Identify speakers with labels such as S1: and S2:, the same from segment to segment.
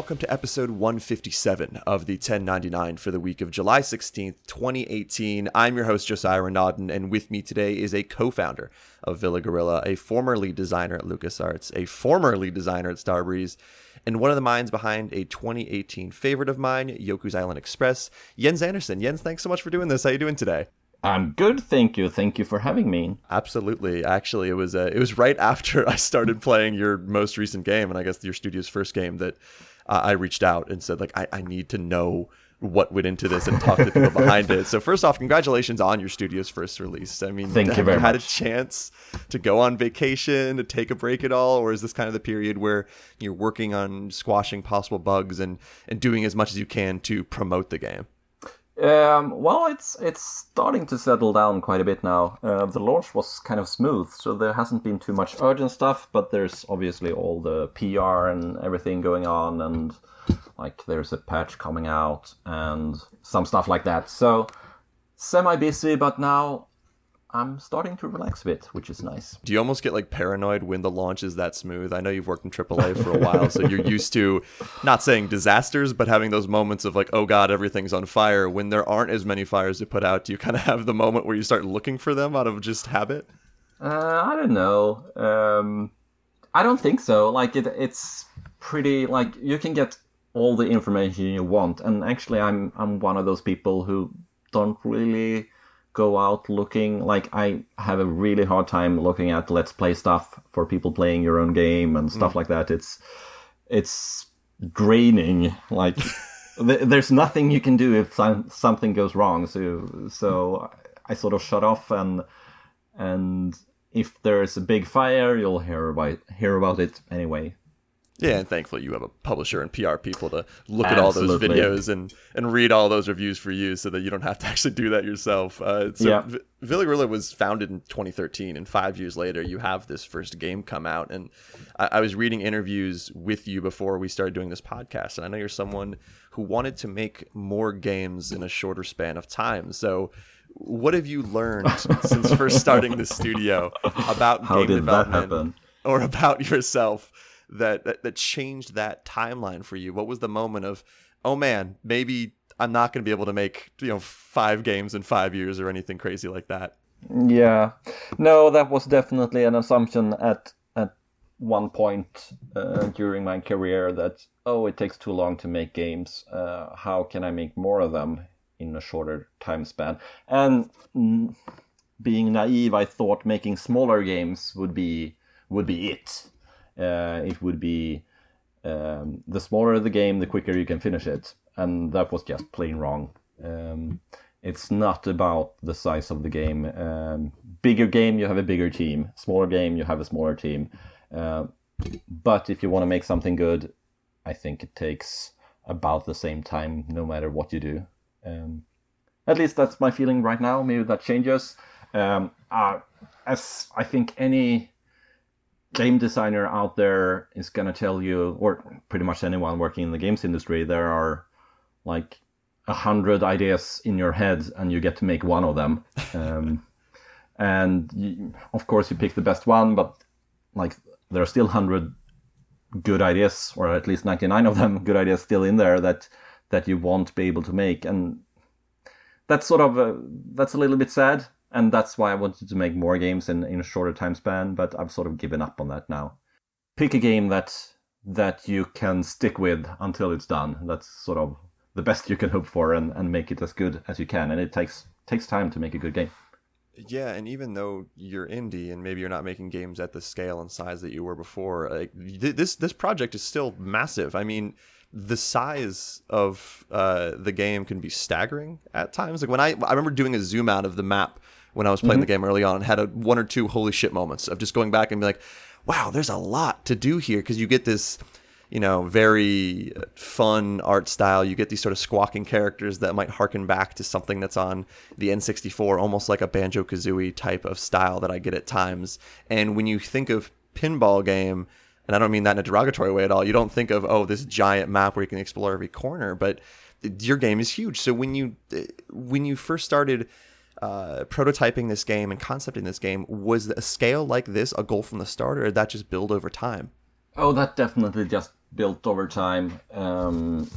S1: welcome to episode 157 of the 1099 for the week of July 16th, 2018. I'm your host, Josiah Renaudin, and with me today is a co founder of Villa Gorilla, a former lead designer at LucasArts, a former lead designer at Starbreeze, and one of the minds behind a 2018 favorite of mine, Yoku's Island Express, Jens Andersson. Jens, thanks so much for doing this. How are you doing today?
S2: I'm good, thank you. Thank you for having me.
S1: Absolutely. Actually, it was uh, it was right after I started playing your most recent game, and I guess your studio's first game that uh, I reached out and said like I, I need to know what went into this and talk to people behind it. So first off, congratulations on your studio's first release. I mean,
S2: thank you very
S1: you had
S2: much.
S1: a chance to go on vacation, to take a break at all, or is this kind of the period where you're working on squashing possible bugs and and doing as much as you can to promote the game?
S2: Um, well, it's it's starting to settle down quite a bit now. Uh, the launch was kind of smooth, so there hasn't been too much urgent stuff. But there's obviously all the PR and everything going on, and like there's a patch coming out and some stuff like that. So semi busy, but now I'm starting to relax a bit, which is nice.
S1: Do you almost get like paranoid when the launch is that smooth? I know you've worked in AAA for a while, so you're used to not saying disasters, but having those moments of like, oh god, everything's on fire. When there aren't as many fires to put out, do you kind of have the moment where you start looking for them out of just habit?
S2: Uh, I don't know. Um, I don't think so. Like it, it's pretty like you can get all the information you want, and actually, I'm I'm one of those people who don't really go out looking like I have a really hard time looking at let's play stuff for people playing your own game and stuff mm. like that. It's it's draining. Like th- there's nothing you can do if something goes wrong. So so I sort of shut off and and if there's a big fire, you'll hear about hear about it anyway.
S1: Yeah, and thankfully you have a publisher and PR people to look Absolutely. at all those videos and, and read all those reviews for you so that you don't have to actually do that yourself. Uh, so yeah. v- was founded in 2013, and five years later, you have this first game come out. And I, I was reading interviews with you before we started doing this podcast, and I know you're someone who wanted to make more games in a shorter span of time. So, what have you learned since first starting the studio about
S2: How
S1: game
S2: development
S1: or about yourself? That, that that changed that timeline for you? What was the moment of, oh man, maybe I'm not going to be able to make you know five games in five years or anything crazy like that?
S2: Yeah, no, that was definitely an assumption at at one point uh, during my career that oh, it takes too long to make games. Uh, how can I make more of them in a shorter time span? And mm, being naive, I thought making smaller games would be would be it uh, it would be um, the smaller the game, the quicker you can finish it, and that was just plain wrong. Um, it's not about the size of the game. Um, bigger game, you have a bigger team. Smaller game, you have a smaller team. Uh, but if you want to make something good, I think it takes about the same time, no matter what you do. Um, at least that's my feeling right now. Maybe that changes. Um, uh, as I think any game designer out there is going to tell you, or pretty much anyone working in the games industry, there are like a hundred ideas in your head, and you get to make one of them. Um, and you, of course, you pick the best one, but like there are still hundred good ideas, or at least ninety nine of them good ideas still in there that that you won't be able to make, and that's sort of a, that's a little bit sad and that's why I wanted to make more games in, in a shorter time span, but I've sort of given up on that now. Pick a game that that you can stick with until it's done. That's sort of the best you can hope for and, and make it as good as you can. And it takes takes time to make a good game.
S1: Yeah, and even though you're indie and maybe you're not making games at the scale and size that you were before, like this this project is still massive. I mean, the size of uh, the game can be staggering at times. Like when I I remember doing a zoom out of the map when I was playing mm-hmm. the game early on and had a one or two holy shit moments of just going back and be like, wow, there's a lot to do here because you get this, you know, very fun art style. You get these sort of squawking characters that might harken back to something that's on the N64, almost like a Banjo Kazooie type of style that I get at times. And when you think of pinball game, and I don't mean that in a derogatory way at all, you don't think of, oh, this giant map where you can explore every corner, but your game is huge. So when you when you first started uh, prototyping this game and concepting this game, was a scale like this a goal from the start, or did that just build over time?
S2: Oh, that definitely just built over time. Um,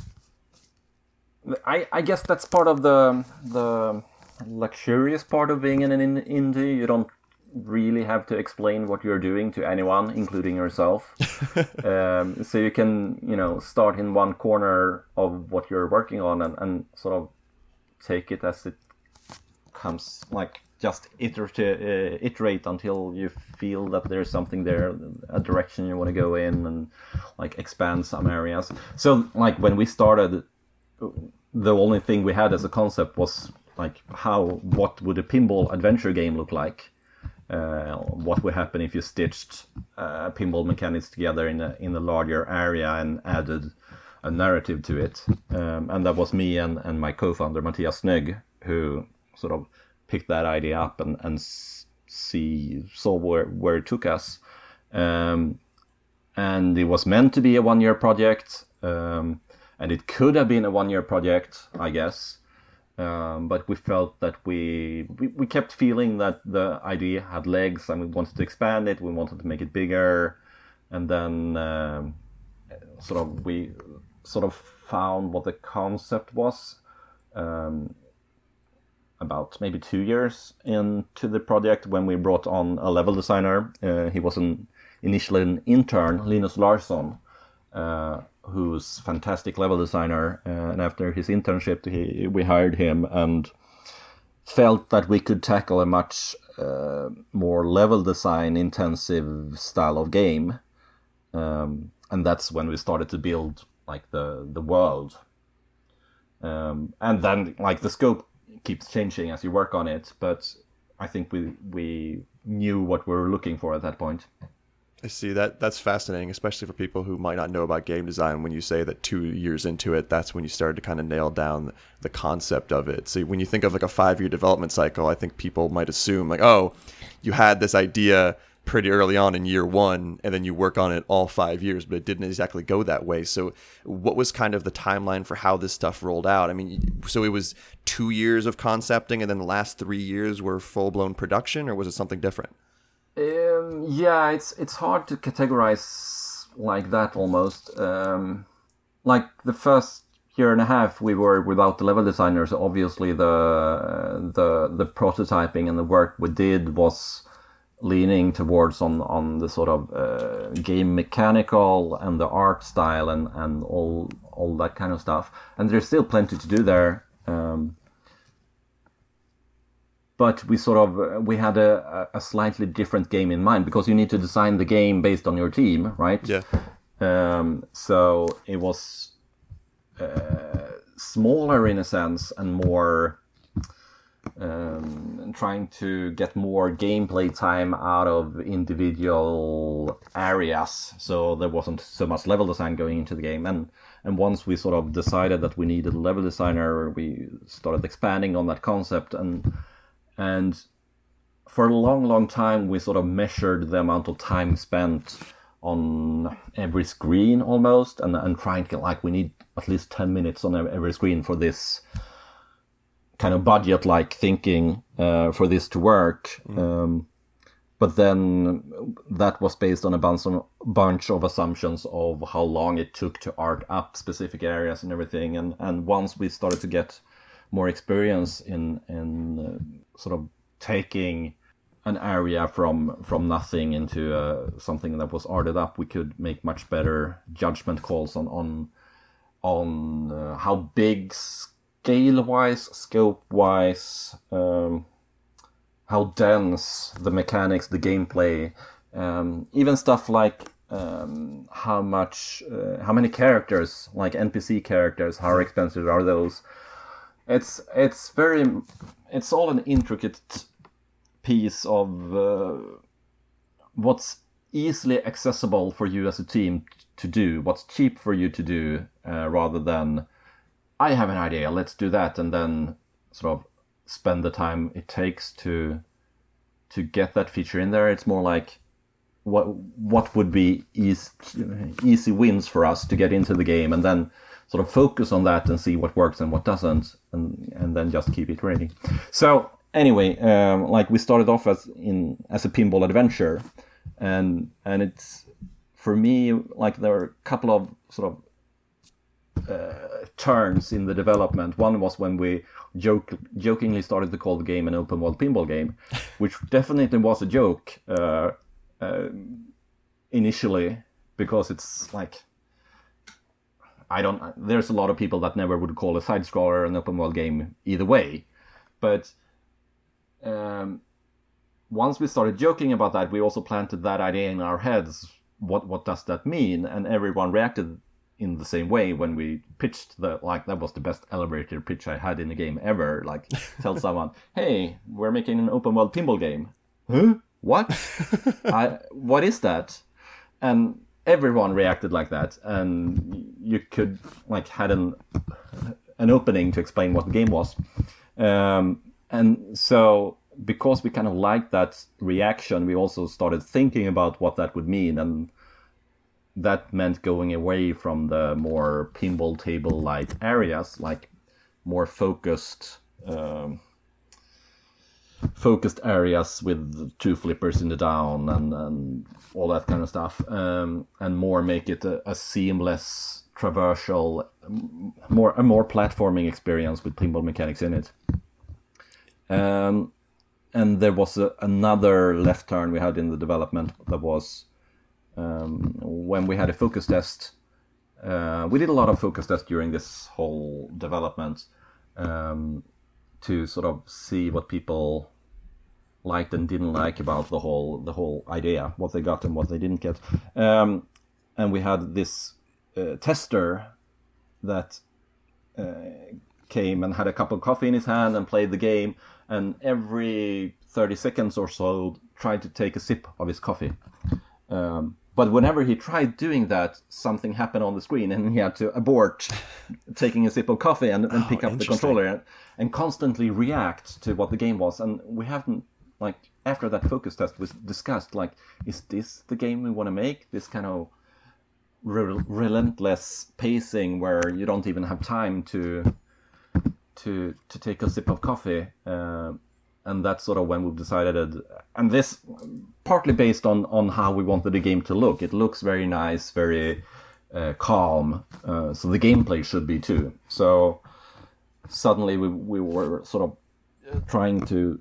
S2: I I guess that's part of the the luxurious part of being in an indie. You don't really have to explain what you're doing to anyone, including yourself. um, so you can, you know, start in one corner of what you're working on and, and sort of take it as it comes, like just iterate, uh, iterate until you feel that there's something there, a direction you want to go in, and like expand some areas. So, like when we started, the only thing we had as a concept was like how what would a pinball adventure game look like uh, what would happen if you stitched uh, pinball mechanics together in a in a larger area and added a narrative to it. Um, and that was me and, and my co-founder Matthias Snygg who sort of picked that idea up and, and see saw where, where it took us. Um, and it was meant to be a one year project. Um, and it could have been a one year project, I guess. Um, but we felt that we, we, we kept feeling that the idea had legs and we wanted to expand it we wanted to make it bigger and then um, sort of we sort of found what the concept was um, about maybe two years into the project when we brought on a level designer uh, he was an initially an intern linus larsson uh, who's fantastic level designer. Uh, and after his internship, he, we hired him and felt that we could tackle a much uh, more level design intensive style of game. Um, and that's when we started to build like the the world. Um, and then like the scope keeps changing as you work on it, but I think we we knew what we were looking for at that point.
S1: I see that that's fascinating, especially for people who might not know about game design. When you say that two years into it, that's when you started to kind of nail down the concept of it. So when you think of like a five year development cycle, I think people might assume like, oh, you had this idea pretty early on in year one, and then you work on it all five years, but it didn't exactly go that way. So what was kind of the timeline for how this stuff rolled out? I mean, so it was two years of concepting, and then the last three years were full blown production, or was it something different?
S2: Um, yeah, it's it's hard to categorize like that almost. Um, like the first year and a half, we were without the level designers. Obviously, the the the prototyping and the work we did was leaning towards on on the sort of uh, game mechanical and the art style and and all all that kind of stuff. And there's still plenty to do there. Um, but we sort of uh, we had a, a slightly different game in mind because you need to design the game based on your team, right?
S1: Yeah.
S2: Um, so it was uh, smaller in a sense and more um, trying to get more gameplay time out of individual areas. So there wasn't so much level design going into the game. And and once we sort of decided that we needed a level designer, we started expanding on that concept and and for a long, long time, we sort of measured the amount of time spent on every screen almost, and, and trying to like we need at least 10 minutes on every screen for this kind of budget like thinking uh, for this to work. Mm. Um, but then that was based on a bunch of, bunch of assumptions of how long it took to art up specific areas and everything. And, and once we started to get more experience in in uh, sort of taking an area from from nothing into uh, something that was arted up, we could make much better judgment calls on on on uh, how big scale wise, scope wise, um, how dense the mechanics, the gameplay, um, even stuff like um, how much, uh, how many characters, like NPC characters, how expensive are those? it's it's very it's all an intricate piece of uh, what's easily accessible for you as a team to do what's cheap for you to do uh, rather than i have an idea let's do that and then sort of spend the time it takes to to get that feature in there it's more like what what would be easy, easy wins for us to get into the game and then sort of focus on that and see what works and what doesn't, and and then just keep it iterating. So anyway, um, like we started off as in as a pinball adventure, and and it's for me, like there are a couple of sort of uh, turns in the development. One was when we joke, jokingly started to call the game an open world pinball game, which definitely was a joke uh, uh, initially because it's like I don't. There's a lot of people that never would call a side scroller an open world game either way, but um, once we started joking about that, we also planted that idea in our heads. What what does that mean? And everyone reacted in the same way when we pitched the like that was the best elevator pitch I had in a game ever. Like tell someone, hey, we're making an open world pinball game. Huh? What? I what is that? And everyone reacted like that, and you could like had an an opening to explain what the game was. Um, and so because we kind of liked that reaction, we also started thinking about what that would mean, and that meant going away from the more pinball table like areas, like more focused. Um, focused areas with two flippers in the down and, and all that kind of stuff, um, and more make it a, a, seamless traversal, more a more platforming experience with pinball mechanics in it. Um, and there was a, another left turn we had in the development that was um, when we had a focus test. Uh, we did a lot of focus tests during this whole development um, to sort of see what people liked and didn't like about the whole the whole idea, what they got and what they didn't get. Um, and we had this uh, tester that uh, came and had a cup of coffee in his hand and played the game, and every 30 seconds or so tried to take a sip of his coffee. Um, but whenever he tried doing that, something happened on the screen, and he had to abort taking a sip of coffee and, and oh, pick up the controller and, and constantly react to what the game was. And we haven't like after that focus test was discussed like is this the game we want to make this kind of re- relentless pacing where you don't even have time to to to take a sip of coffee uh, and that's sort of when we've decided and this partly based on on how we wanted the game to look. It looks very nice very uh, calm uh, so the gameplay should be too. So suddenly we, we were sort of trying to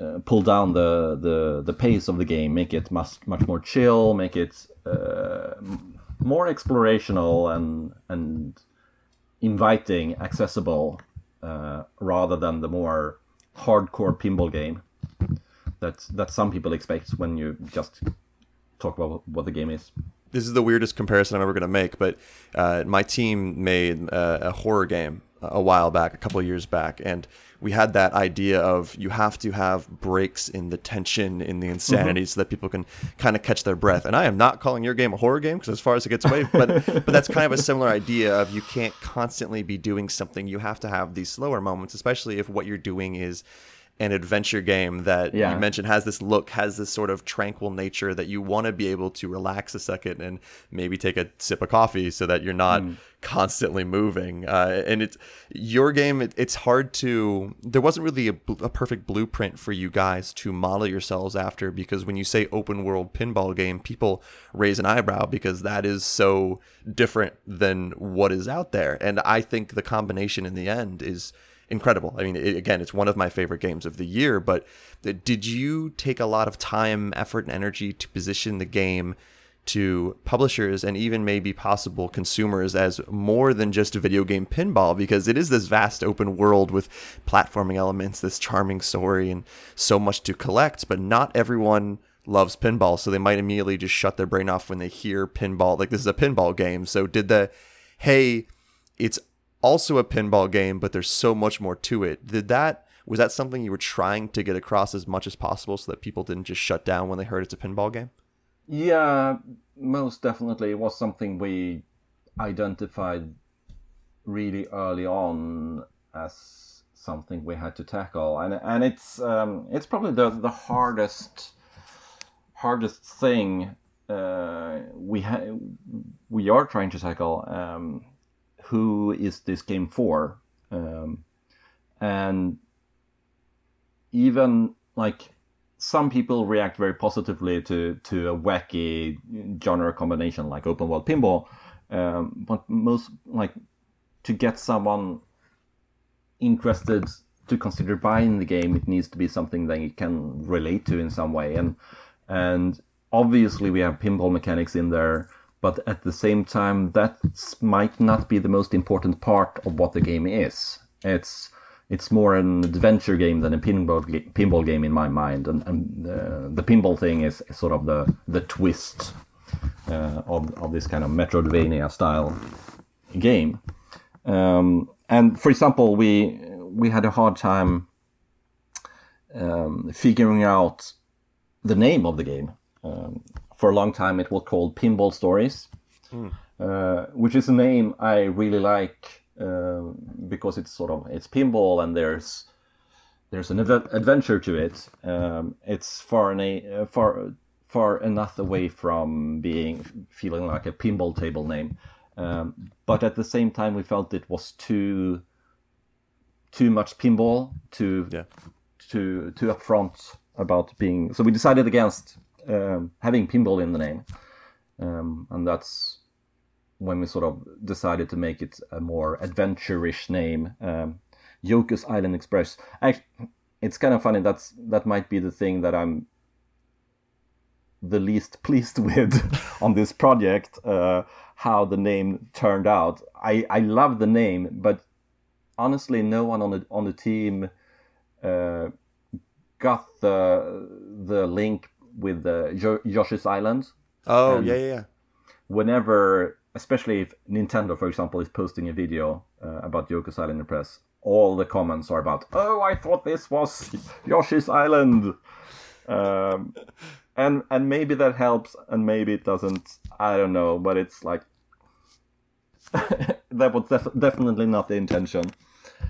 S2: uh, pull down the, the the pace of the game, make it much much more chill, make it uh, more explorational and and inviting, accessible, uh, rather than the more hardcore pinball game that that some people expect when you just talk about what the game is.
S1: This is the weirdest comparison I'm ever going to make, but uh, my team made a horror game a while back, a couple years back, and we had that idea of you have to have breaks in the tension, in the insanity, mm-hmm. so that people can kind of catch their breath. And I am not calling your game a horror game because as far as it gets away, but but that's kind of a similar idea of you can't constantly be doing something. You have to have these slower moments, especially if what you're doing is an adventure game that yeah. you mentioned has this look, has this sort of tranquil nature that you want to be able to relax a second and maybe take a sip of coffee so that you're not mm. constantly moving. Uh, and it's your game. It, it's hard to. There wasn't really a, a, perfect blueprint for you guys to model yourselves after because when you say open world pinball game, people raise an eyebrow because that is so different than what is out there. And I think the combination in the end is incredible. I mean, it, again, it's one of my favorite games of the year. But did you take a lot of time, effort, and energy to position the game to publishers and even maybe possible consumers as more than just a video game pinball? Because it is this vast open world with platforming elements, this charming story, and so much to collect. But not everyone loves pinball, so they might immediately just shut their brain off when they hear pinball. Like this is a pinball game. So did the hey, it's also a pinball game, but there's so much more to it. Did that was that something you were trying to get across as much as possible so that people didn't just shut down when they heard it's a pinball game?
S2: Yeah, most definitely. It was something we identified really early on as something we had to tackle, and and it's um, it's probably the the hardest hardest thing uh, we ha- we are trying to tackle. Um, who is this game for? Um, and even like some people react very positively to to a wacky genre combination like open world pinball, um, but most like to get someone interested to consider buying the game, it needs to be something that you can relate to in some way, and and obviously we have pinball mechanics in there but at the same time that might not be the most important part of what the game is. It's it's more an adventure game than a pinball pinball game in my mind and, and uh, the pinball thing is sort of the the twist uh, of, of this kind of metroidvania style game. Um, and for example we we had a hard time um, figuring out the name of the game um, for a long time, it was called Pinball Stories, mm. uh, which is a name I really like uh, because it's sort of it's pinball and there's there's an adventure to it. Um, it's far na- far far enough away from being feeling like a pinball table name, um, but at the same time, we felt it was too too much pinball, too yeah. too too upfront about being. So we decided against um, having pinball in the name, um, and that's when we sort of decided to make it a more adventure-ish name, um, Island Express. I, it's kind of funny. That's that might be the thing that I'm the least pleased with on this project. Uh, how the name turned out. I I love the name, but honestly, no one on the on the team uh, got the the link with uh, jo- Yoshi's Island.
S1: Oh and yeah, yeah, yeah.
S2: Whenever, especially if Nintendo, for example, is posting a video uh, about Yoku's Island Express, all the comments are about, "Oh, I thought this was Yoshi's Island," um, and and maybe that helps, and maybe it doesn't. I don't know, but it's like that was def- definitely not the intention.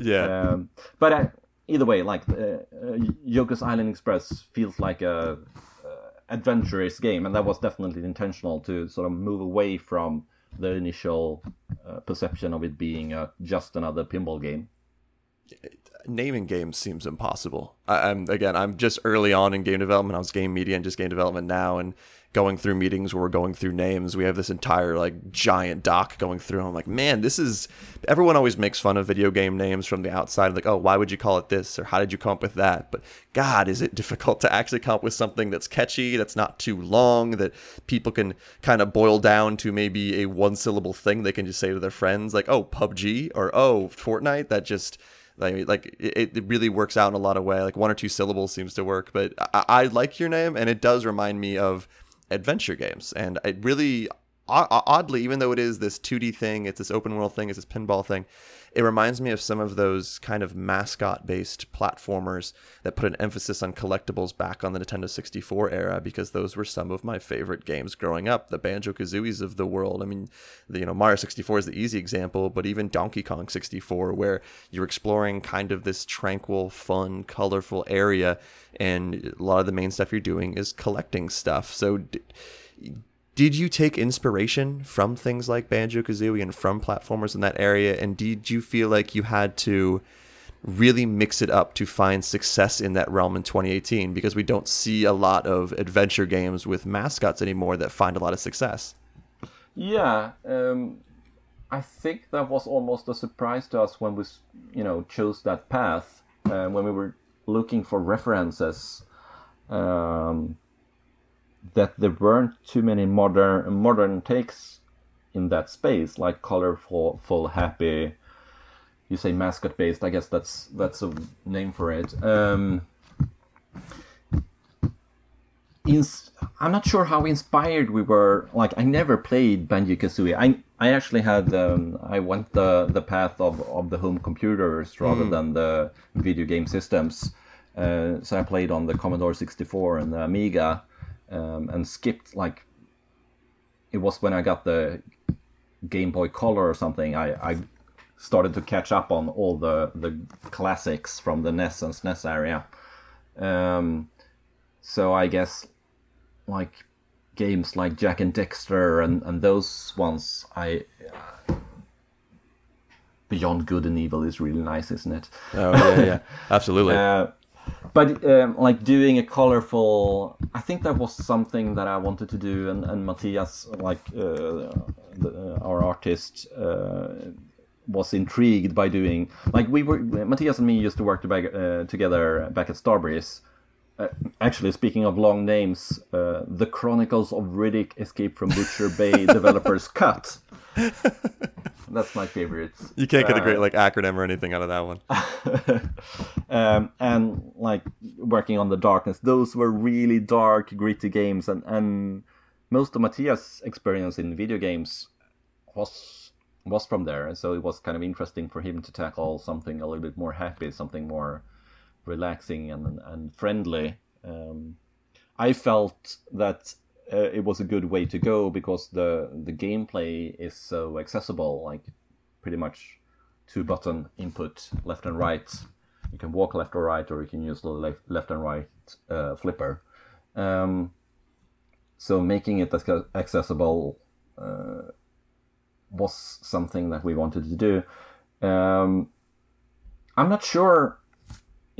S1: Yeah.
S2: Um, but I, either way, like uh, uh, Yoku's Island Express feels like a adventurous game, and that was definitely intentional to sort of move away from the initial uh, perception of it being a, just another pinball game.
S1: Naming games seems impossible. I, am again, I'm just early on in game development. I was game media and just game development now, and going through meetings where we're going through names. We have this entire like giant doc going through. I'm like, man, this is. Everyone always makes fun of video game names from the outside, like, oh, why would you call it this, or how did you come up with that? But God, is it difficult to actually come up with something that's catchy, that's not too long, that people can kind of boil down to maybe a one syllable thing they can just say to their friends, like, oh, PUBG or oh, Fortnite. That just like, like it, it really works out in a lot of way. Like one or two syllables seems to work. But I, I like your name, and it does remind me of adventure games. And it really, oddly, even though it is this 2D thing, it's this open world thing, it's this pinball thing, it reminds me of some of those kind of mascot based platformers that put an emphasis on collectibles back on the Nintendo 64 era because those were some of my favorite games growing up. The Banjo Kazooies of the world. I mean, the, you know, Mario 64 is the easy example, but even Donkey Kong 64, where you're exploring kind of this tranquil, fun, colorful area, and a lot of the main stuff you're doing is collecting stuff. So, did you take inspiration from things like Banjo Kazooie and from platformers in that area? And did you feel like you had to really mix it up to find success in that realm in 2018? Because we don't see a lot of adventure games with mascots anymore that find a lot of success.
S2: Yeah, um, I think that was almost a surprise to us when we, you know, chose that path. Uh, when we were looking for references. Um, that there weren't too many modern modern takes in that space, like colorful, full, happy. You say mascot based. I guess that's that's a name for it. Um, ins- I'm not sure how inspired we were. Like I never played Banjo Kazooie. I I actually had um, I went the the path of, of the home computers rather mm. than the video game systems. Uh, so I played on the Commodore 64 and the Amiga um, and skipped like it was when I got the Game Boy Color or something. I, I started to catch up on all the the classics from the NES and SNES area. Um, so I guess like games like Jak and Daxter and, and those ones, I uh, Beyond Good and Evil is really nice, isn't it?
S1: Oh yeah, yeah, absolutely.
S2: uh, but um, like doing a colorful, I think that was something that I wanted to do, and, and Matthias, like uh, the, our artist, uh, was intrigued by doing. Like we were, Matthias and me used to work to back, uh, together back at Starbreeze. Uh, actually, speaking of long names, uh, the Chronicles of Riddick Escape from Butcher Bay Developers Cut. That's my favorite.
S1: You can't get a great like acronym or anything out of that
S2: one. um, and like working on the darkness, those were really dark, gritty games, and and most of Matthias' experience in video games was was from there, and so it was kind of interesting for him to tackle something a little bit more happy, something more relaxing and and friendly. Um, I felt that uh, it was a good way to go because the the gameplay is so accessible, like pretty much two button input, left and right. You can walk left or right, or you can use the left, left and right uh, flipper. Um, so making it accessible uh, was something that we wanted to do. Um, I'm not sure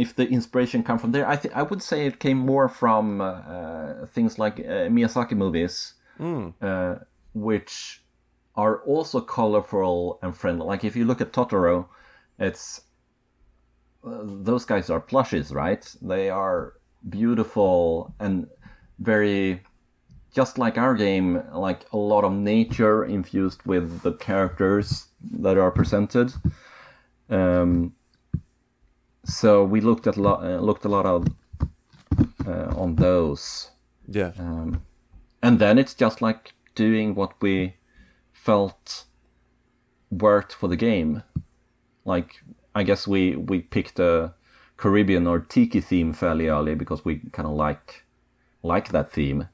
S2: if the inspiration come from there, I th- I would say it came more from uh, uh, things like uh, Miyazaki movies, mm. which are also colorful and friendly. Like if you look at Totoro, it's uh, those guys are plushes, right? They are beautiful and very just like our game, like a lot of nature infused with the characters that are presented. Um, so we looked at a lot, uh, looked a lot of uh, on those.
S1: Yeah.
S2: Um, and then it's just like doing what we felt worked for the game. Like I guess we we picked a Caribbean or Tiki theme fairly early because we kind of like like that theme,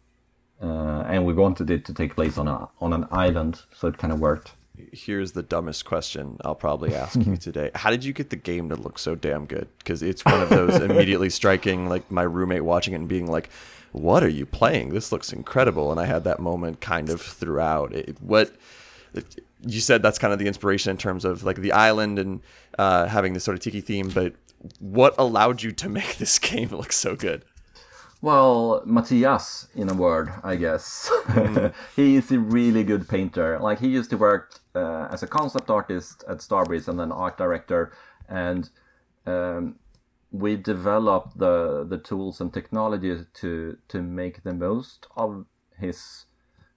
S2: uh, and we wanted it to take place on a on an island, so it kind of worked
S1: here's the dumbest question I'll probably ask you today. How did you get the game to look so damn good? Because it's one of those immediately striking, like my roommate watching it and being like, "What are you playing? This looks incredible." And I had that moment kind of throughout. It, what it, you said that's kind of the inspiration in terms of like the island and uh, having this sort of tiki theme, but what allowed you to make this game look so good?
S2: Well, Matthias, in a word, I guess. Mm. he is a really good painter. Like he used to work uh, as a concept artist at Starbreeze and then art director, and um, we developed the the tools and technology to to make the most of his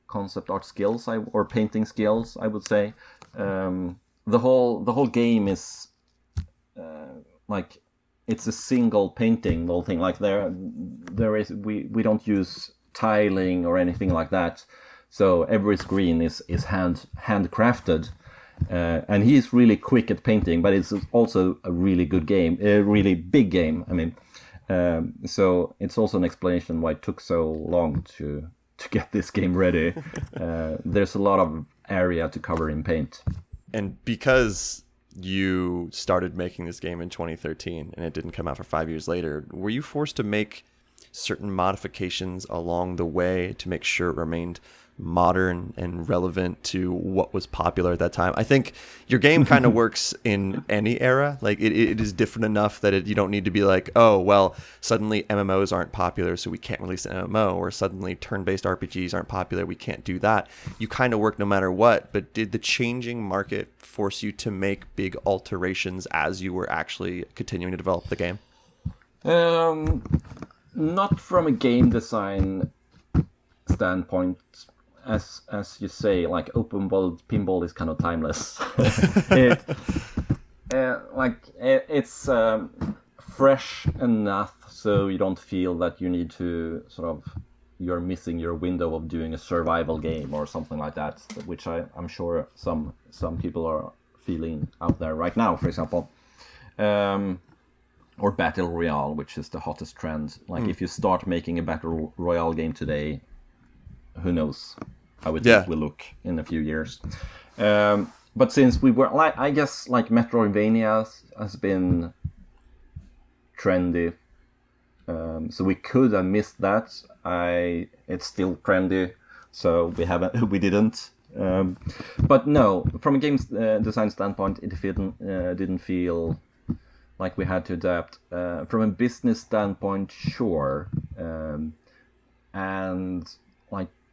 S2: concept art skills I, or painting skills. I would say um, the whole the whole game is uh, like it's a single painting the whole thing. Like there there is we we don't use tiling or anything like that. So every screen is is hand handcrafted uh, and he's really quick at painting but it's also a really good game a really big game i mean. Um, so it's also an explanation why it took so long to to get this game ready. Uh, there's a lot of area to cover in paint.
S1: And because you started making this game in 2013 and it didn't come out for five years later, were you forced to make certain modifications along the way to make sure it remained modern and relevant to what was popular at that time. I think your game kind of works in any era. Like it, it is different enough that it, you don't need to be like, oh, well, suddenly MMOs aren't popular, so we can't release an MMO, or suddenly turn-based RPGs aren't popular, we can't do that. You kind of work no matter what. But did the changing market force you to make big alterations as you were actually continuing to develop the game?
S2: Um, not from a game design standpoint as as you say, like open world pinball is kind of timeless. it, uh, like it, it's um, fresh enough so you don't feel that you need to sort of you're missing your window of doing a survival game or something like that, which I, I'm sure some some people are feeling out there right now, for example. Um, or battle royale, which is the hottest trend. Like mm. if you start making a battle royale game today, who knows? How it yeah. will look in a few years. Um, but since we were like, I guess like Metroidvania has been trendy, um, so we could have missed that. I it's still trendy, so we haven't we didn't. Um, but no, from a game uh, design standpoint, it didn't uh, didn't feel like we had to adapt uh, from a business standpoint, sure. Um, and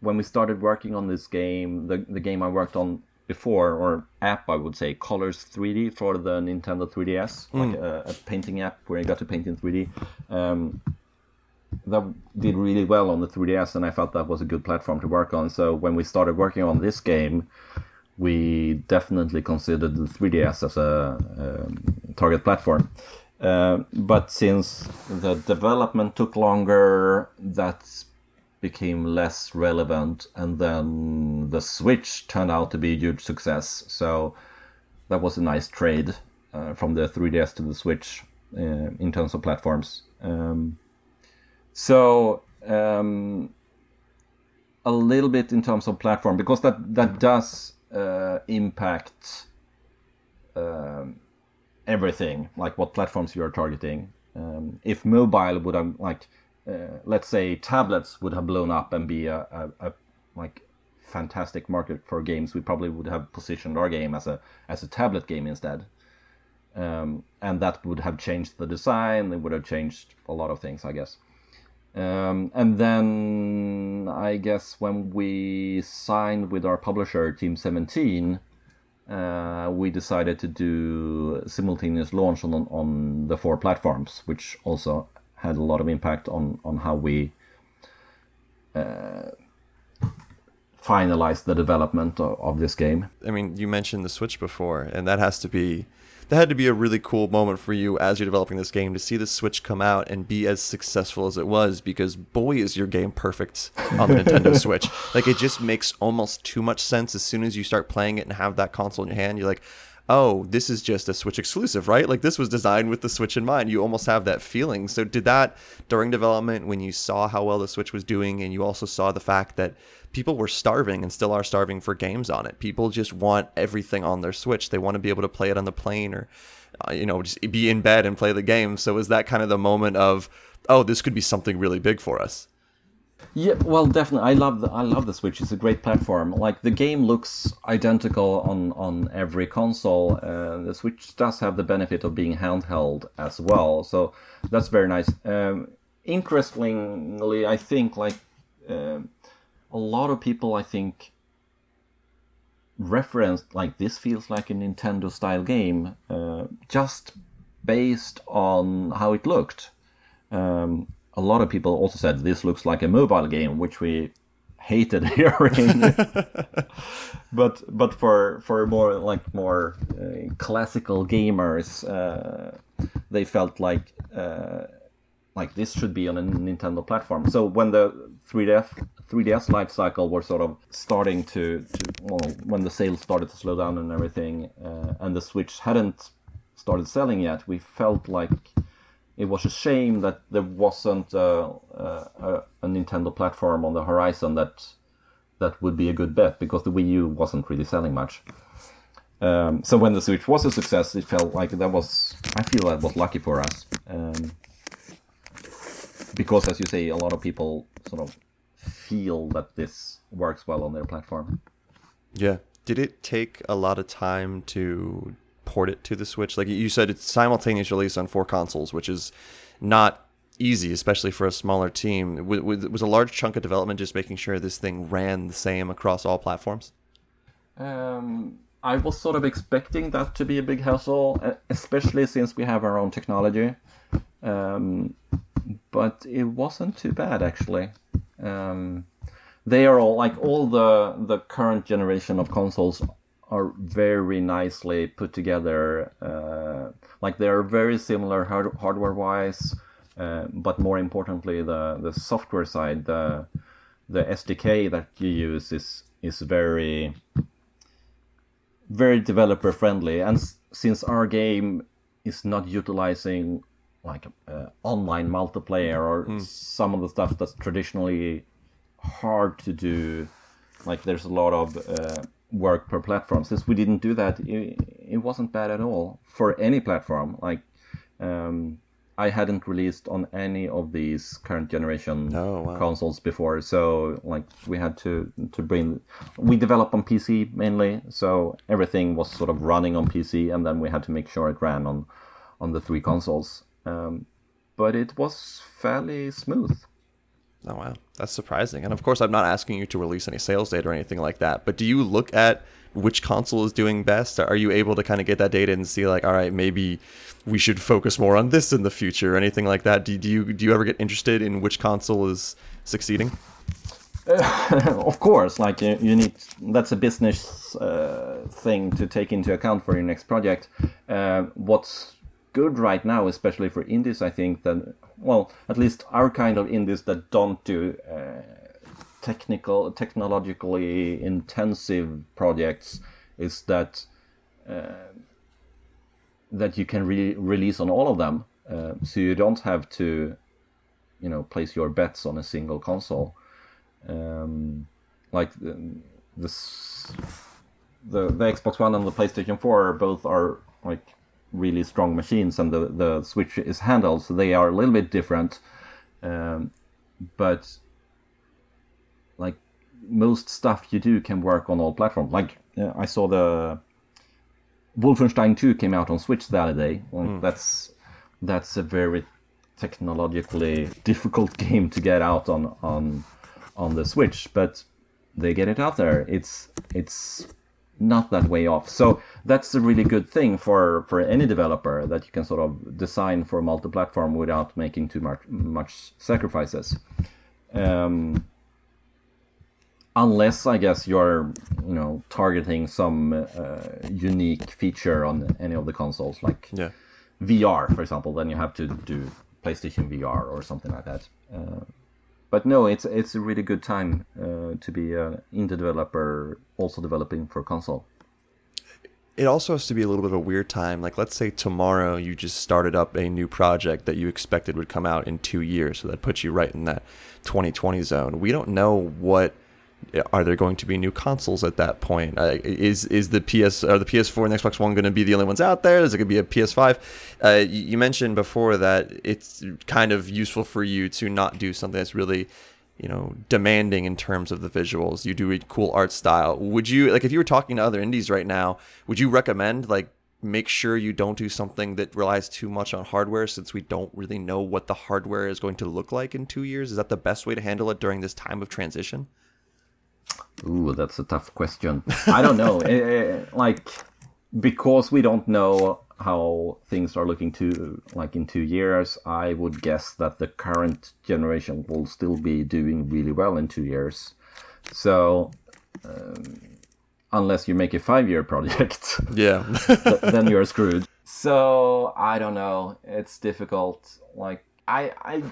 S2: when we started working on this game, the the game I worked on before or app I would say Colors 3D for the Nintendo 3DS, like a, a painting app where you got to paint in 3D. Um, that did really well on the 3DS, and I felt that was a good platform to work on. So when we started working on this game, we definitely considered the 3DS as a um, target platform. Uh, but since the development took longer, that became less relevant, and then the Switch turned out to be a huge success. So that was a nice trade uh, from the 3DS to the Switch uh, in terms of platforms. Um, so um, a little bit in terms of platform because that that does uh, impact um, everything, like what platforms you are targeting. Um, if mobile would have like, uh, let's say tablets would have blown up and be a, a, a, like fantastic market for games, we probably would have positioned our game as a as a tablet game instead. Um, and that would have changed the design. It would have changed a lot of things, I guess. Um, and then I guess when we signed with our publisher, Team 17, uh, we decided to do simultaneous launch on, on the four platforms, which also had a lot of impact on, on how we uh, finalized the development of, of this game.
S1: I mean, you mentioned the Switch before, and that has to be that had to be a really cool moment for you as you're developing this game to see the Switch come out and be as successful as it was because boy is your game perfect on the Nintendo Switch. Like it just makes almost too much sense as soon as you start playing it and have that console in your hand. You're like, oh, this is just a Switch exclusive, right? Like this was designed with the Switch in mind. You almost have that feeling. So did that during development when you saw how well the Switch was doing and you also saw the fact that people were starving and still are starving for games on it. People just want everything on their Switch. They want to be able to play it on the plane or, uh, you know, just be in bed and play the game. So is that kind of the moment of, oh, this could be something really big for us?
S2: Yeah, well, definitely. I love the I love the Switch. It's a great platform. Like the game looks identical on on every console. Uh, the Switch does have the benefit of being handheld as well, so that's very nice. Um, interestingly, I think like. Um, a lot of people, I think, referenced like this feels like a Nintendo style game uh, just based on how it looked. Um, a lot of people also said this looks like a mobile game, which we hated hearing. but but for for more like more uh, classical gamers, uh, they felt like uh, like this should be on a Nintendo platform. So when the 3DS 3DS life cycle were sort of starting to, to well, when the sales started to slow down and everything, uh, and the Switch hadn't started selling yet, we felt like it was a shame that there wasn't a, a, a Nintendo platform on the horizon that that would be a good bet because the Wii U wasn't really selling much. Um, so when the Switch was a success, it felt like that was I feel that was lucky for us. Um, because as you say, a lot of people sort of feel that this works well on their platform.
S1: Yeah. Did it take a lot of time to port it to the Switch? Like you said, it's simultaneous release on four consoles, which is not easy, especially for a smaller team. Was a large chunk of development just making sure this thing ran the same across all platforms?
S2: Um, I was sort of expecting that to be a big hassle, especially since we have our own technology. Um, but it wasn't too bad actually. Um, they are all like all the the current generation of consoles are very nicely put together. Uh, like they are very similar hard- hardware wise, uh, but more importantly, the the software side, the the SDK that you use is is very very developer friendly. And s- since our game is not utilizing like uh, online multiplayer or mm. some of the stuff that's traditionally hard to do. Like there's a lot of uh, work per platform. Since we didn't do that, it, it wasn't bad at all for any platform. Like um, I hadn't released on any of these current generation oh, wow. consoles before, so like we had to to bring. We develop on PC mainly, so everything was sort of running on PC, and then we had to make sure it ran on on the three consoles. Um, but it was fairly smooth.
S1: Oh wow, that's surprising. And of course, I'm not asking you to release any sales data or anything like that. But do you look at which console is doing best? Are you able to kind of get that data and see like, all right, maybe we should focus more on this in the future or anything like that? Do, do you do you ever get interested in which console is succeeding?
S2: Of course, like you, you, need that's a business uh, thing to take into account for your next project. Uh, what's good right now, especially for indies, I think that well, at least our kind of indies that don't do uh, technical, technologically intensive projects, is that uh, that you can re- release on all of them, uh, so you don't have to, you know, place your bets on a single console. Um, like the, the the Xbox One and the PlayStation Four both are like really strong machines, and the the Switch is handled, so they are a little bit different. Um, but like most stuff you do can work on all platforms. Like uh, I saw the Wolfenstein 2 came out on Switch the other day. Well, mm. That's that's a very technologically difficult game to get out on on on the Switch, but they get it out there. It's it's not that way off. So that's a really good thing for for any developer that you can sort of design for multi-platform without making too much much sacrifices. Um, unless I guess you're you know targeting some uh, unique feature on any of the consoles, like
S1: yeah.
S2: VR, for example, then you have to do PlayStation VR or something like that. Uh, but no, it's it's a really good time uh, to be an indie developer, also developing for console.
S1: It also has to be a little bit of a weird time. Like, let's say tomorrow you just started up a new project that you expected would come out in two years, so that puts you right in that 2020 zone. We don't know what are there going to be new consoles at that point? Uh, is is the PS or the PS4 and Xbox One going to be the only ones out there? Is it going to be a PS5? Uh, you mentioned before that it's kind of useful for you to not do something that's really, you know, demanding in terms of the visuals. You do a cool art style. Would you like if you were talking to other indies right now? Would you recommend like make sure you don't do something that relies too much on hardware since we don't really know what the hardware is going to look like in two years? Is that the best way to handle it during this time of transition?
S2: Ooh, that's a tough question. I don't know. it, it, eh, eh, eh, like because we don't know how things are looking to like in two years, I would guess that the current generation will still be doing really well in two years. So, um, unless you make a five-year project,
S1: yeah,
S2: then you're screwed. So I don't know. It's difficult. Like I, I,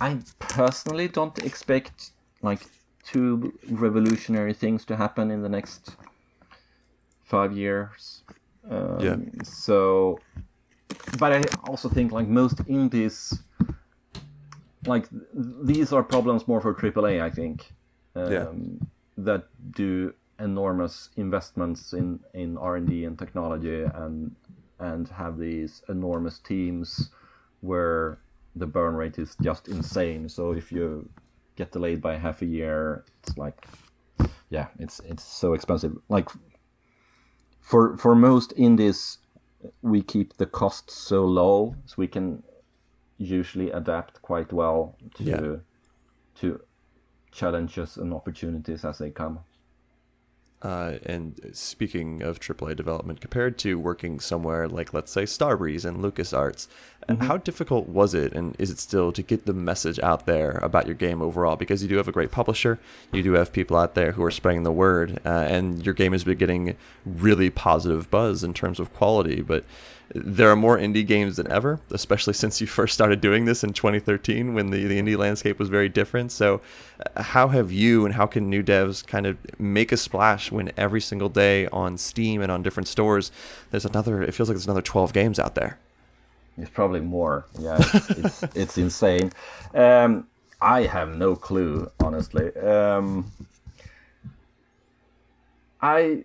S2: I personally don't expect like two revolutionary things to happen in the next five years. Um,
S1: yeah.
S2: So, but I also think like most indies, like these are problems more for AAA. I think.
S1: Um, yeah.
S2: That do enormous investments in in R and D and technology and and have these enormous teams where the burn rate is just insane. So if you get delayed by half a year. It's like, yeah, it's it's so expensive. Like for for most indies, we keep the costs so low, so we can usually adapt quite well to yeah. to challenges and opportunities as they come.
S1: Uh, and speaking of AAA development, compared to working somewhere like, let's say, Starbreeze and LucasArts, mm-hmm. how difficult was it, and is it still, to get the message out there about your game overall? Because you do have a great publisher, you do have people out there who are spreading the word, uh, and your game has been getting really positive buzz in terms of quality. But there are more indie games than ever, especially since you first started doing this in 2013 when the, the indie landscape was very different. So, uh, how have you and how can new devs kind of make a splash when every single day on Steam and on different stores, there's another, it feels like there's another 12 games out there?
S2: It's probably more. Yeah, it's, it's, it's insane. Um, I have no clue, honestly. Um, I,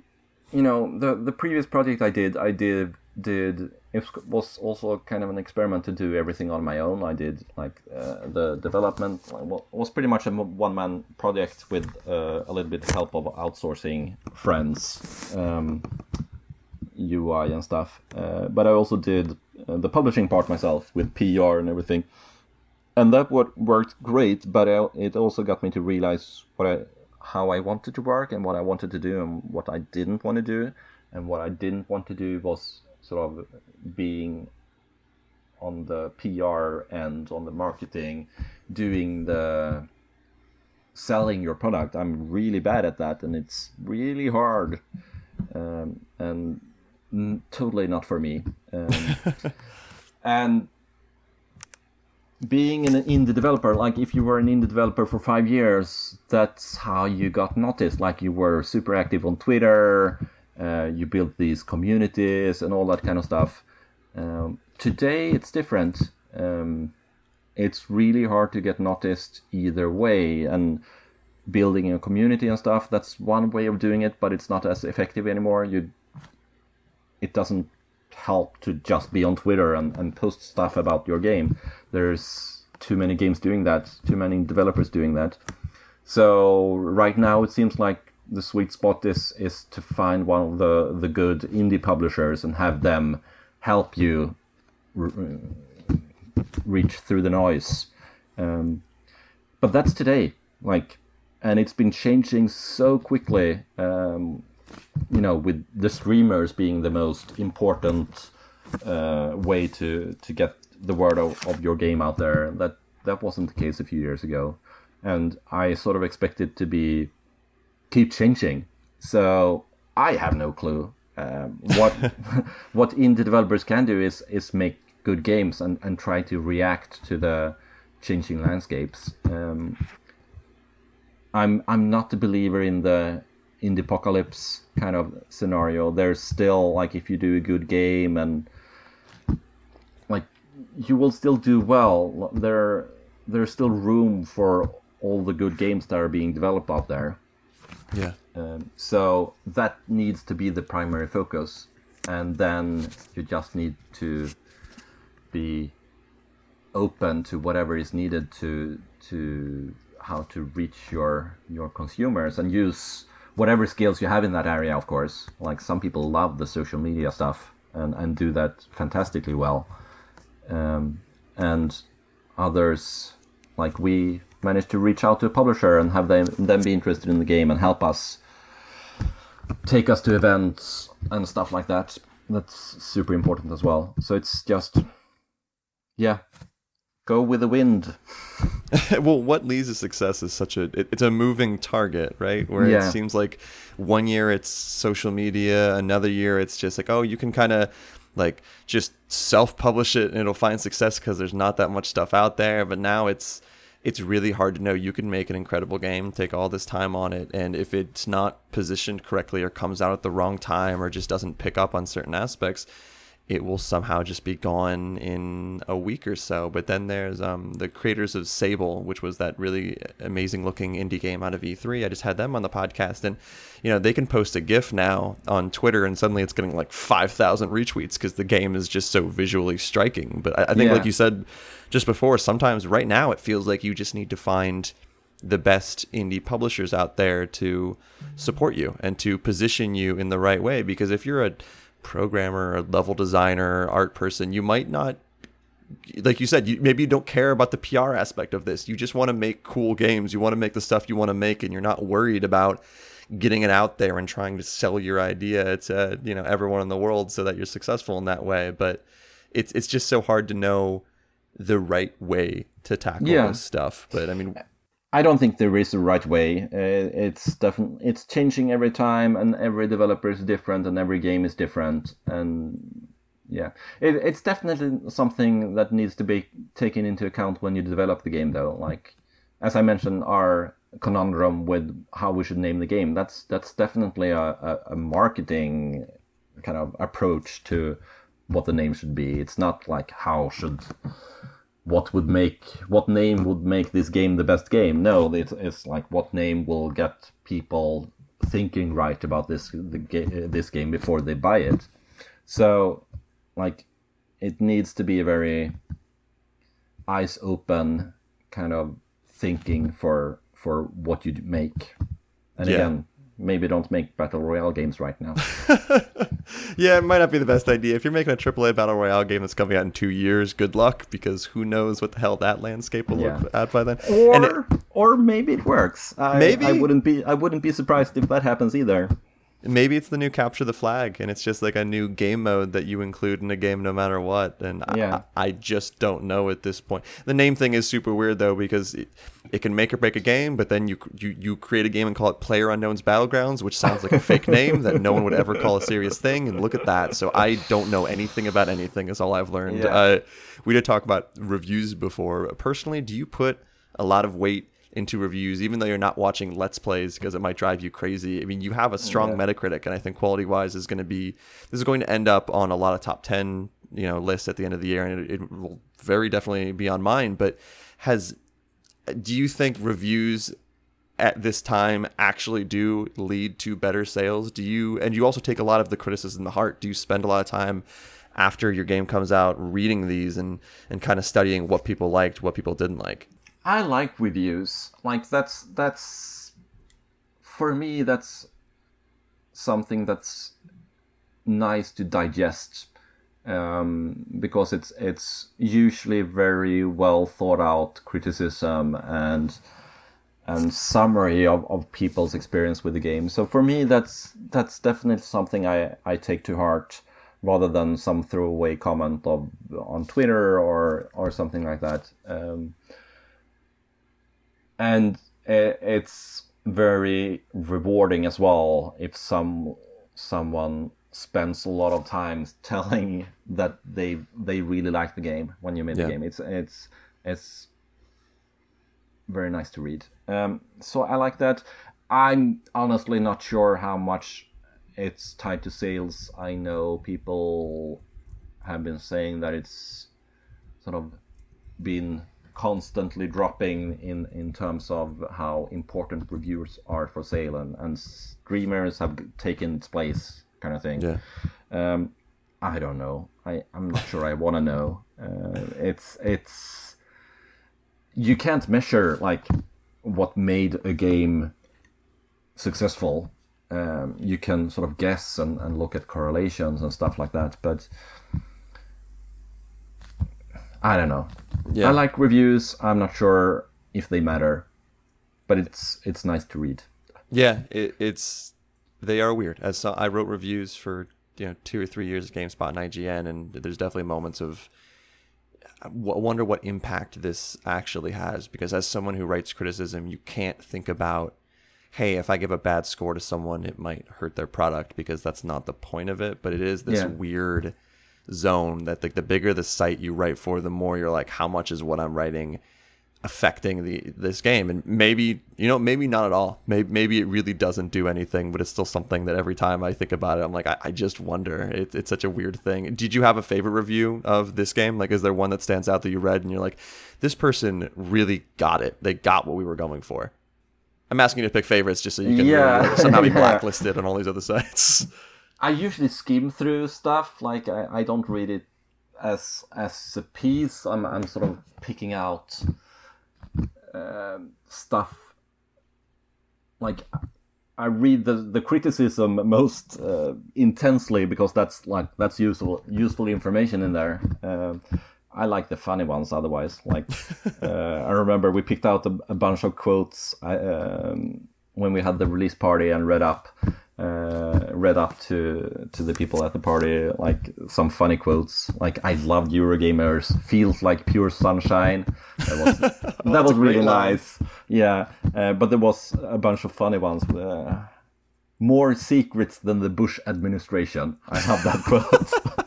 S2: you know, the the previous project I did, I did did it was also kind of an experiment to do everything on my own. I did like uh, the development was pretty much a one man project with uh, a little bit of help of outsourcing friends. Um, UI and stuff. Uh, but I also did uh, the publishing part myself with PR and everything, and that what worked great. But I, it also got me to realize what I, how I wanted to work and what I wanted to do and what I didn't want to do. And what I didn't want to do was sort of being on the PR and on the marketing, doing the selling your product. I'm really bad at that, and it's really hard, um, and n- totally not for me. Um, and being an indie developer, like if you were an indie developer for five years, that's how you got noticed. Like you were super active on Twitter, uh, you build these communities and all that kind of stuff. Um, today it's different. Um, it's really hard to get noticed either way, and building a community and stuff that's one way of doing it, but it's not as effective anymore. You, it doesn't help to just be on Twitter and, and post stuff about your game. There's too many games doing that, too many developers doing that. So right now it seems like the sweet spot is is to find one of the the good indie publishers and have them help you reach through the noise. Um, but that's today, like, and it's been changing so quickly. Um, you know, with the streamers being the most important uh, way to to get the word of, of your game out there. That that wasn't the case a few years ago, and I sort of expect it to be keep changing. So I have no clue. Um, what what indie developers can do is is make good games and, and try to react to the changing landscapes. Um, I'm I'm not a believer in the in the apocalypse kind of scenario. There's still like if you do a good game and like you will still do well. There there's still room for all the good games that are being developed out there.
S1: Yeah.
S2: Um, so that needs to be the primary focus, and then you just need to be open to whatever is needed to to how to reach your your consumers and use whatever skills you have in that area of course like some people love the social media stuff and and do that fantastically well um, and others like we managed to reach out to a publisher and have them them be interested in the game and help us take us to events and stuff like that. That's super important as well. So it's just yeah go with the wind.
S1: Well what leads to success is such a it, it's a moving target right? Where
S2: Yeah.
S1: it seems like one year it's social media another year it's just like oh you can kind of like just self-publish it and it'll find success because there's not that much stuff out there. But now it's it's really hard to know. You can make an incredible game take all this time on it and if it's not positioned correctly or comes out at the wrong time or just doesn't pick up on certain aspects it will somehow just be gone in a week or so. But then there's um, the creators of Sable, which was that really amazing looking indie game out of E3. I just had them on the podcast, and you know they can post a GIF now on Twitter, and suddenly it's getting like five thousand retweets because the game is just so visually striking. But I, I think,
S2: Yeah.
S1: like you said just before, sometimes right now it feels like you just need to find the best indie publishers out there to support you and to position you in the right way because if you're a programmer, a level designer, art person, you might not like you said, you, maybe you don't care about the PR aspect of this. You just want to make cool games. You want to make the stuff you want to make, and you're not worried about getting it out there and trying to sell your idea to you know everyone in the world so that you're successful in that way. But it's it's just so hard to know the right way to tackle
S2: Yeah.
S1: this stuff. But I mean,
S2: I don't think there is a right way. Uh, it's definitely it's changing every time, and every developer is different, and every game is different, and yeah, it, it's definitely something that needs to be taken into account when you develop the game, though. Like as I mentioned, our conundrum with how we should name the game. That's that's definitely a, a, a marketing kind of approach to what the name should be. It's not like how should what would make what name would make this game the best game. No, it's, it's like what name will get people thinking right about this the ga- this game before they buy it. So, like, it needs to be a very eyes open kind of thinking for for what you make. And
S1: Yeah.
S2: again, maybe don't make battle royale games right now.
S1: yeah, it might not be the best idea. If you're making a AAA battle royale game that's coming out in two years, good luck because who knows what the hell that landscape will
S2: Yeah.
S1: look at by then.
S2: Or
S1: And it-
S2: or maybe it works. I,
S1: Maybe.
S2: I wouldn't be I wouldn't be surprised if that happens either.
S1: Maybe it's the new capture the flag, and it's just like a new game mode that you include in a game no matter what. And
S2: Yeah.
S1: I, I just don't know at this point. The name thing is super weird though because it, it can make or break a game, but then you you you create a game and call it Player Unknown's Battlegrounds, which sounds like a fake name that no one would ever call a serious thing. And look at that. So I don't know anything about anything. Is all I've learned.
S2: Yeah.
S1: Uh, we did talk about reviews before. Personally, do you put a lot of weight into reviews, even though you're not watching Let's Plays because it might drive you crazy? I mean, you have a strong
S2: Yeah.
S1: Metacritic, and I think quality wise is going to be this is going to end up on a lot of top ten you know lists at the end of the year, and it, it will very definitely be on mine. But has do you think reviews at this time actually do lead to better sales? Do you and you also take a lot of the criticism to heart? Do you spend a lot of time after your game comes out reading these and and kind of studying what people liked, what people didn't like?
S2: I like reviews. Like that's that's for me that's something that's nice to digest um, because it's it's usually very well thought out criticism and and summary of, of people's experience with the game. So for me that's that's definitely something I, I take to heart rather than some throwaway comment of on Twitter or or something like that. Um, and it's very rewarding as well if some someone spends a lot of time telling that they they really like the game when you made
S1: Yeah.
S2: the game. It's it's it's very nice to read. Um, so I like that. I'm honestly not sure how much it's tied to sales. I know people have been saying that it's sort of been constantly dropping in in terms of how important reviews are for sale and and streamers have taken its place kind of thing.
S1: Yeah.
S2: um i don't know. I i'm not sure i want to know. Uh, it's it's you can't measure like what made a game successful. Um, you can sort of guess and, and look at correlations and stuff like that but i don't know
S1: Yeah.
S2: I like reviews. I'm not sure if they matter, but it's it's nice to read.
S1: Yeah, it, it's they are weird. As so, I wrote reviews for you know two or three years at GameSpot and IGN, and there's definitely moments of I wonder what impact this actually has. Because as someone who writes criticism, you can't think about, hey, if I give a bad score to someone, it might hurt their product because that's not the point of it. But it is this
S2: Yeah.
S1: weird zone that like the bigger the site you write for, the more you're like, how much is what I'm writing affecting the this game? And maybe you know maybe not at all. Maybe, maybe it really doesn't do anything but it's still something that every time i think about it i'm like i, I just wonder. It, it's such a weird thing. Did you have a favorite review of this game? Like is there one that stands out that you read and you're like this person really got it. They got what we were going for. I'm asking you to pick favorites just so you can
S2: Yeah.
S1: somehow be blacklisted on all these other sites
S2: I usually skim through stuff. Like I, I don't read it as as a piece. I'm I'm sort of picking out um, stuff. Like I read the the criticism most uh, intensely because that's like that's useful useful information in there. Um I like the funny ones. Otherwise, like uh, I remember we picked out a, a bunch of quotes I, um, when we had the release party and read up uh, read up to to the people at the party like some funny quotes like I loved Eurogamers feels like pure sunshine. That was that was really
S1: line.
S2: nice. Yeah uh, but there was a bunch of funny ones uh, more secrets than the Bush administration. I have that quote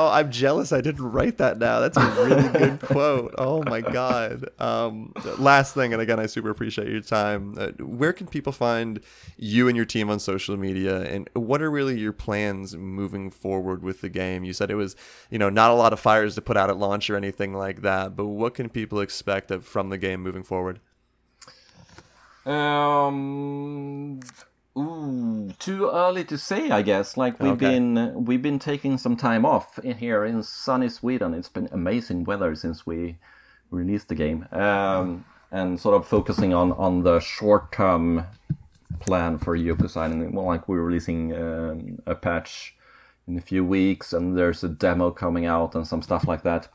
S1: Oh, I'm jealous I didn't write that now. That's a really good quote. Oh my god. Um, last thing, and again, I super appreciate your time. Uh, where can people find you and your team on social media, and what are really your plans moving forward with the game? You said it was, you know, not a lot of fires to put out at launch or anything like that, but what can people expect from the game moving forward?
S2: Um, ooh, too early to say, I guess. Like we've
S1: Okay.
S2: been we've been taking some time off in here in sunny Sweden. It's been amazing weather since we released the game, um, and sort of focusing on on the short term plan for Yoku's Island. Well, like we're releasing um, a patch in a few weeks, and there's a demo coming out and some stuff like that.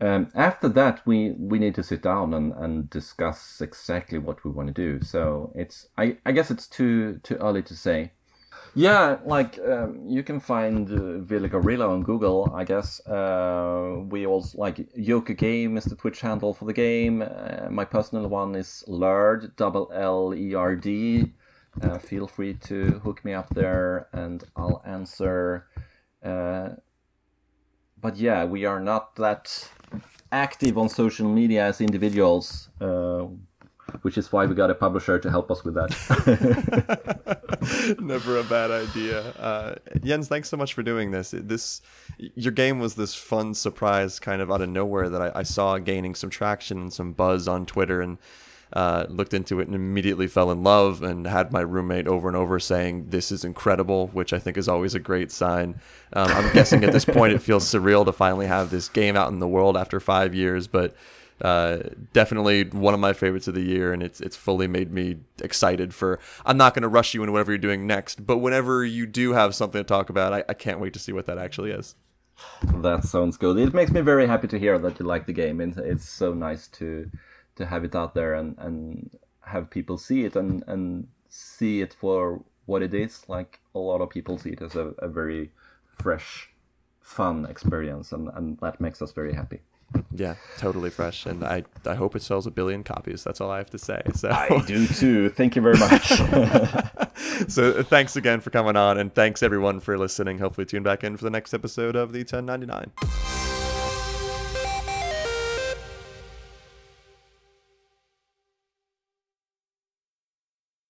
S2: Um, after that, we, we need to sit down and, and discuss exactly what we want to do. So it's I, I guess it's too too early to say. Yeah, like um, you can find uh, Villa Gorilla on Google, I guess. Uh, we also like Yoka Game is the Twitch handle for the game. Uh, my personal one is Lerd, double L E R D. Uh, feel free to hook me up there, and I'll answer. Uh, but yeah, we are not that active on social media as individuals. Uh, which is why we got a publisher to help us with that.
S1: Never a bad idea. Uh, Jens, thanks so much for doing this. This your game was this fun surprise, kind of out of nowhere that I, I saw gaining some traction and some buzz on Twitter, and uh, looked into it and immediately fell in love. And had my roommate over and over saying, "This is incredible," which I think is always a great sign. Um, I'm guessing at this point it feels surreal to finally have this game out in the world after five years, but uh, definitely one of my favorites of the year, and it's it's fully made me excited for. I'm not going to rush you into whatever you're doing next, but whenever you do have something to talk about, I, I can't wait to see what that actually is.
S2: That sounds good. It makes me very happy to hear that you like the game, and it's so nice to to have it out there and and have people see it and and see it for what it is. Like a lot of people see it as a, a very fresh, fun experience, and and that makes us very happy.
S1: Yeah, totally fresh, and I I hope it sells a billion copies. That's all I have to say. So
S2: I do too. Thank you very much.
S1: so uh, thanks again for coming on, and thanks everyone for listening. Hopefully, tune back in for the next episode of the 1099.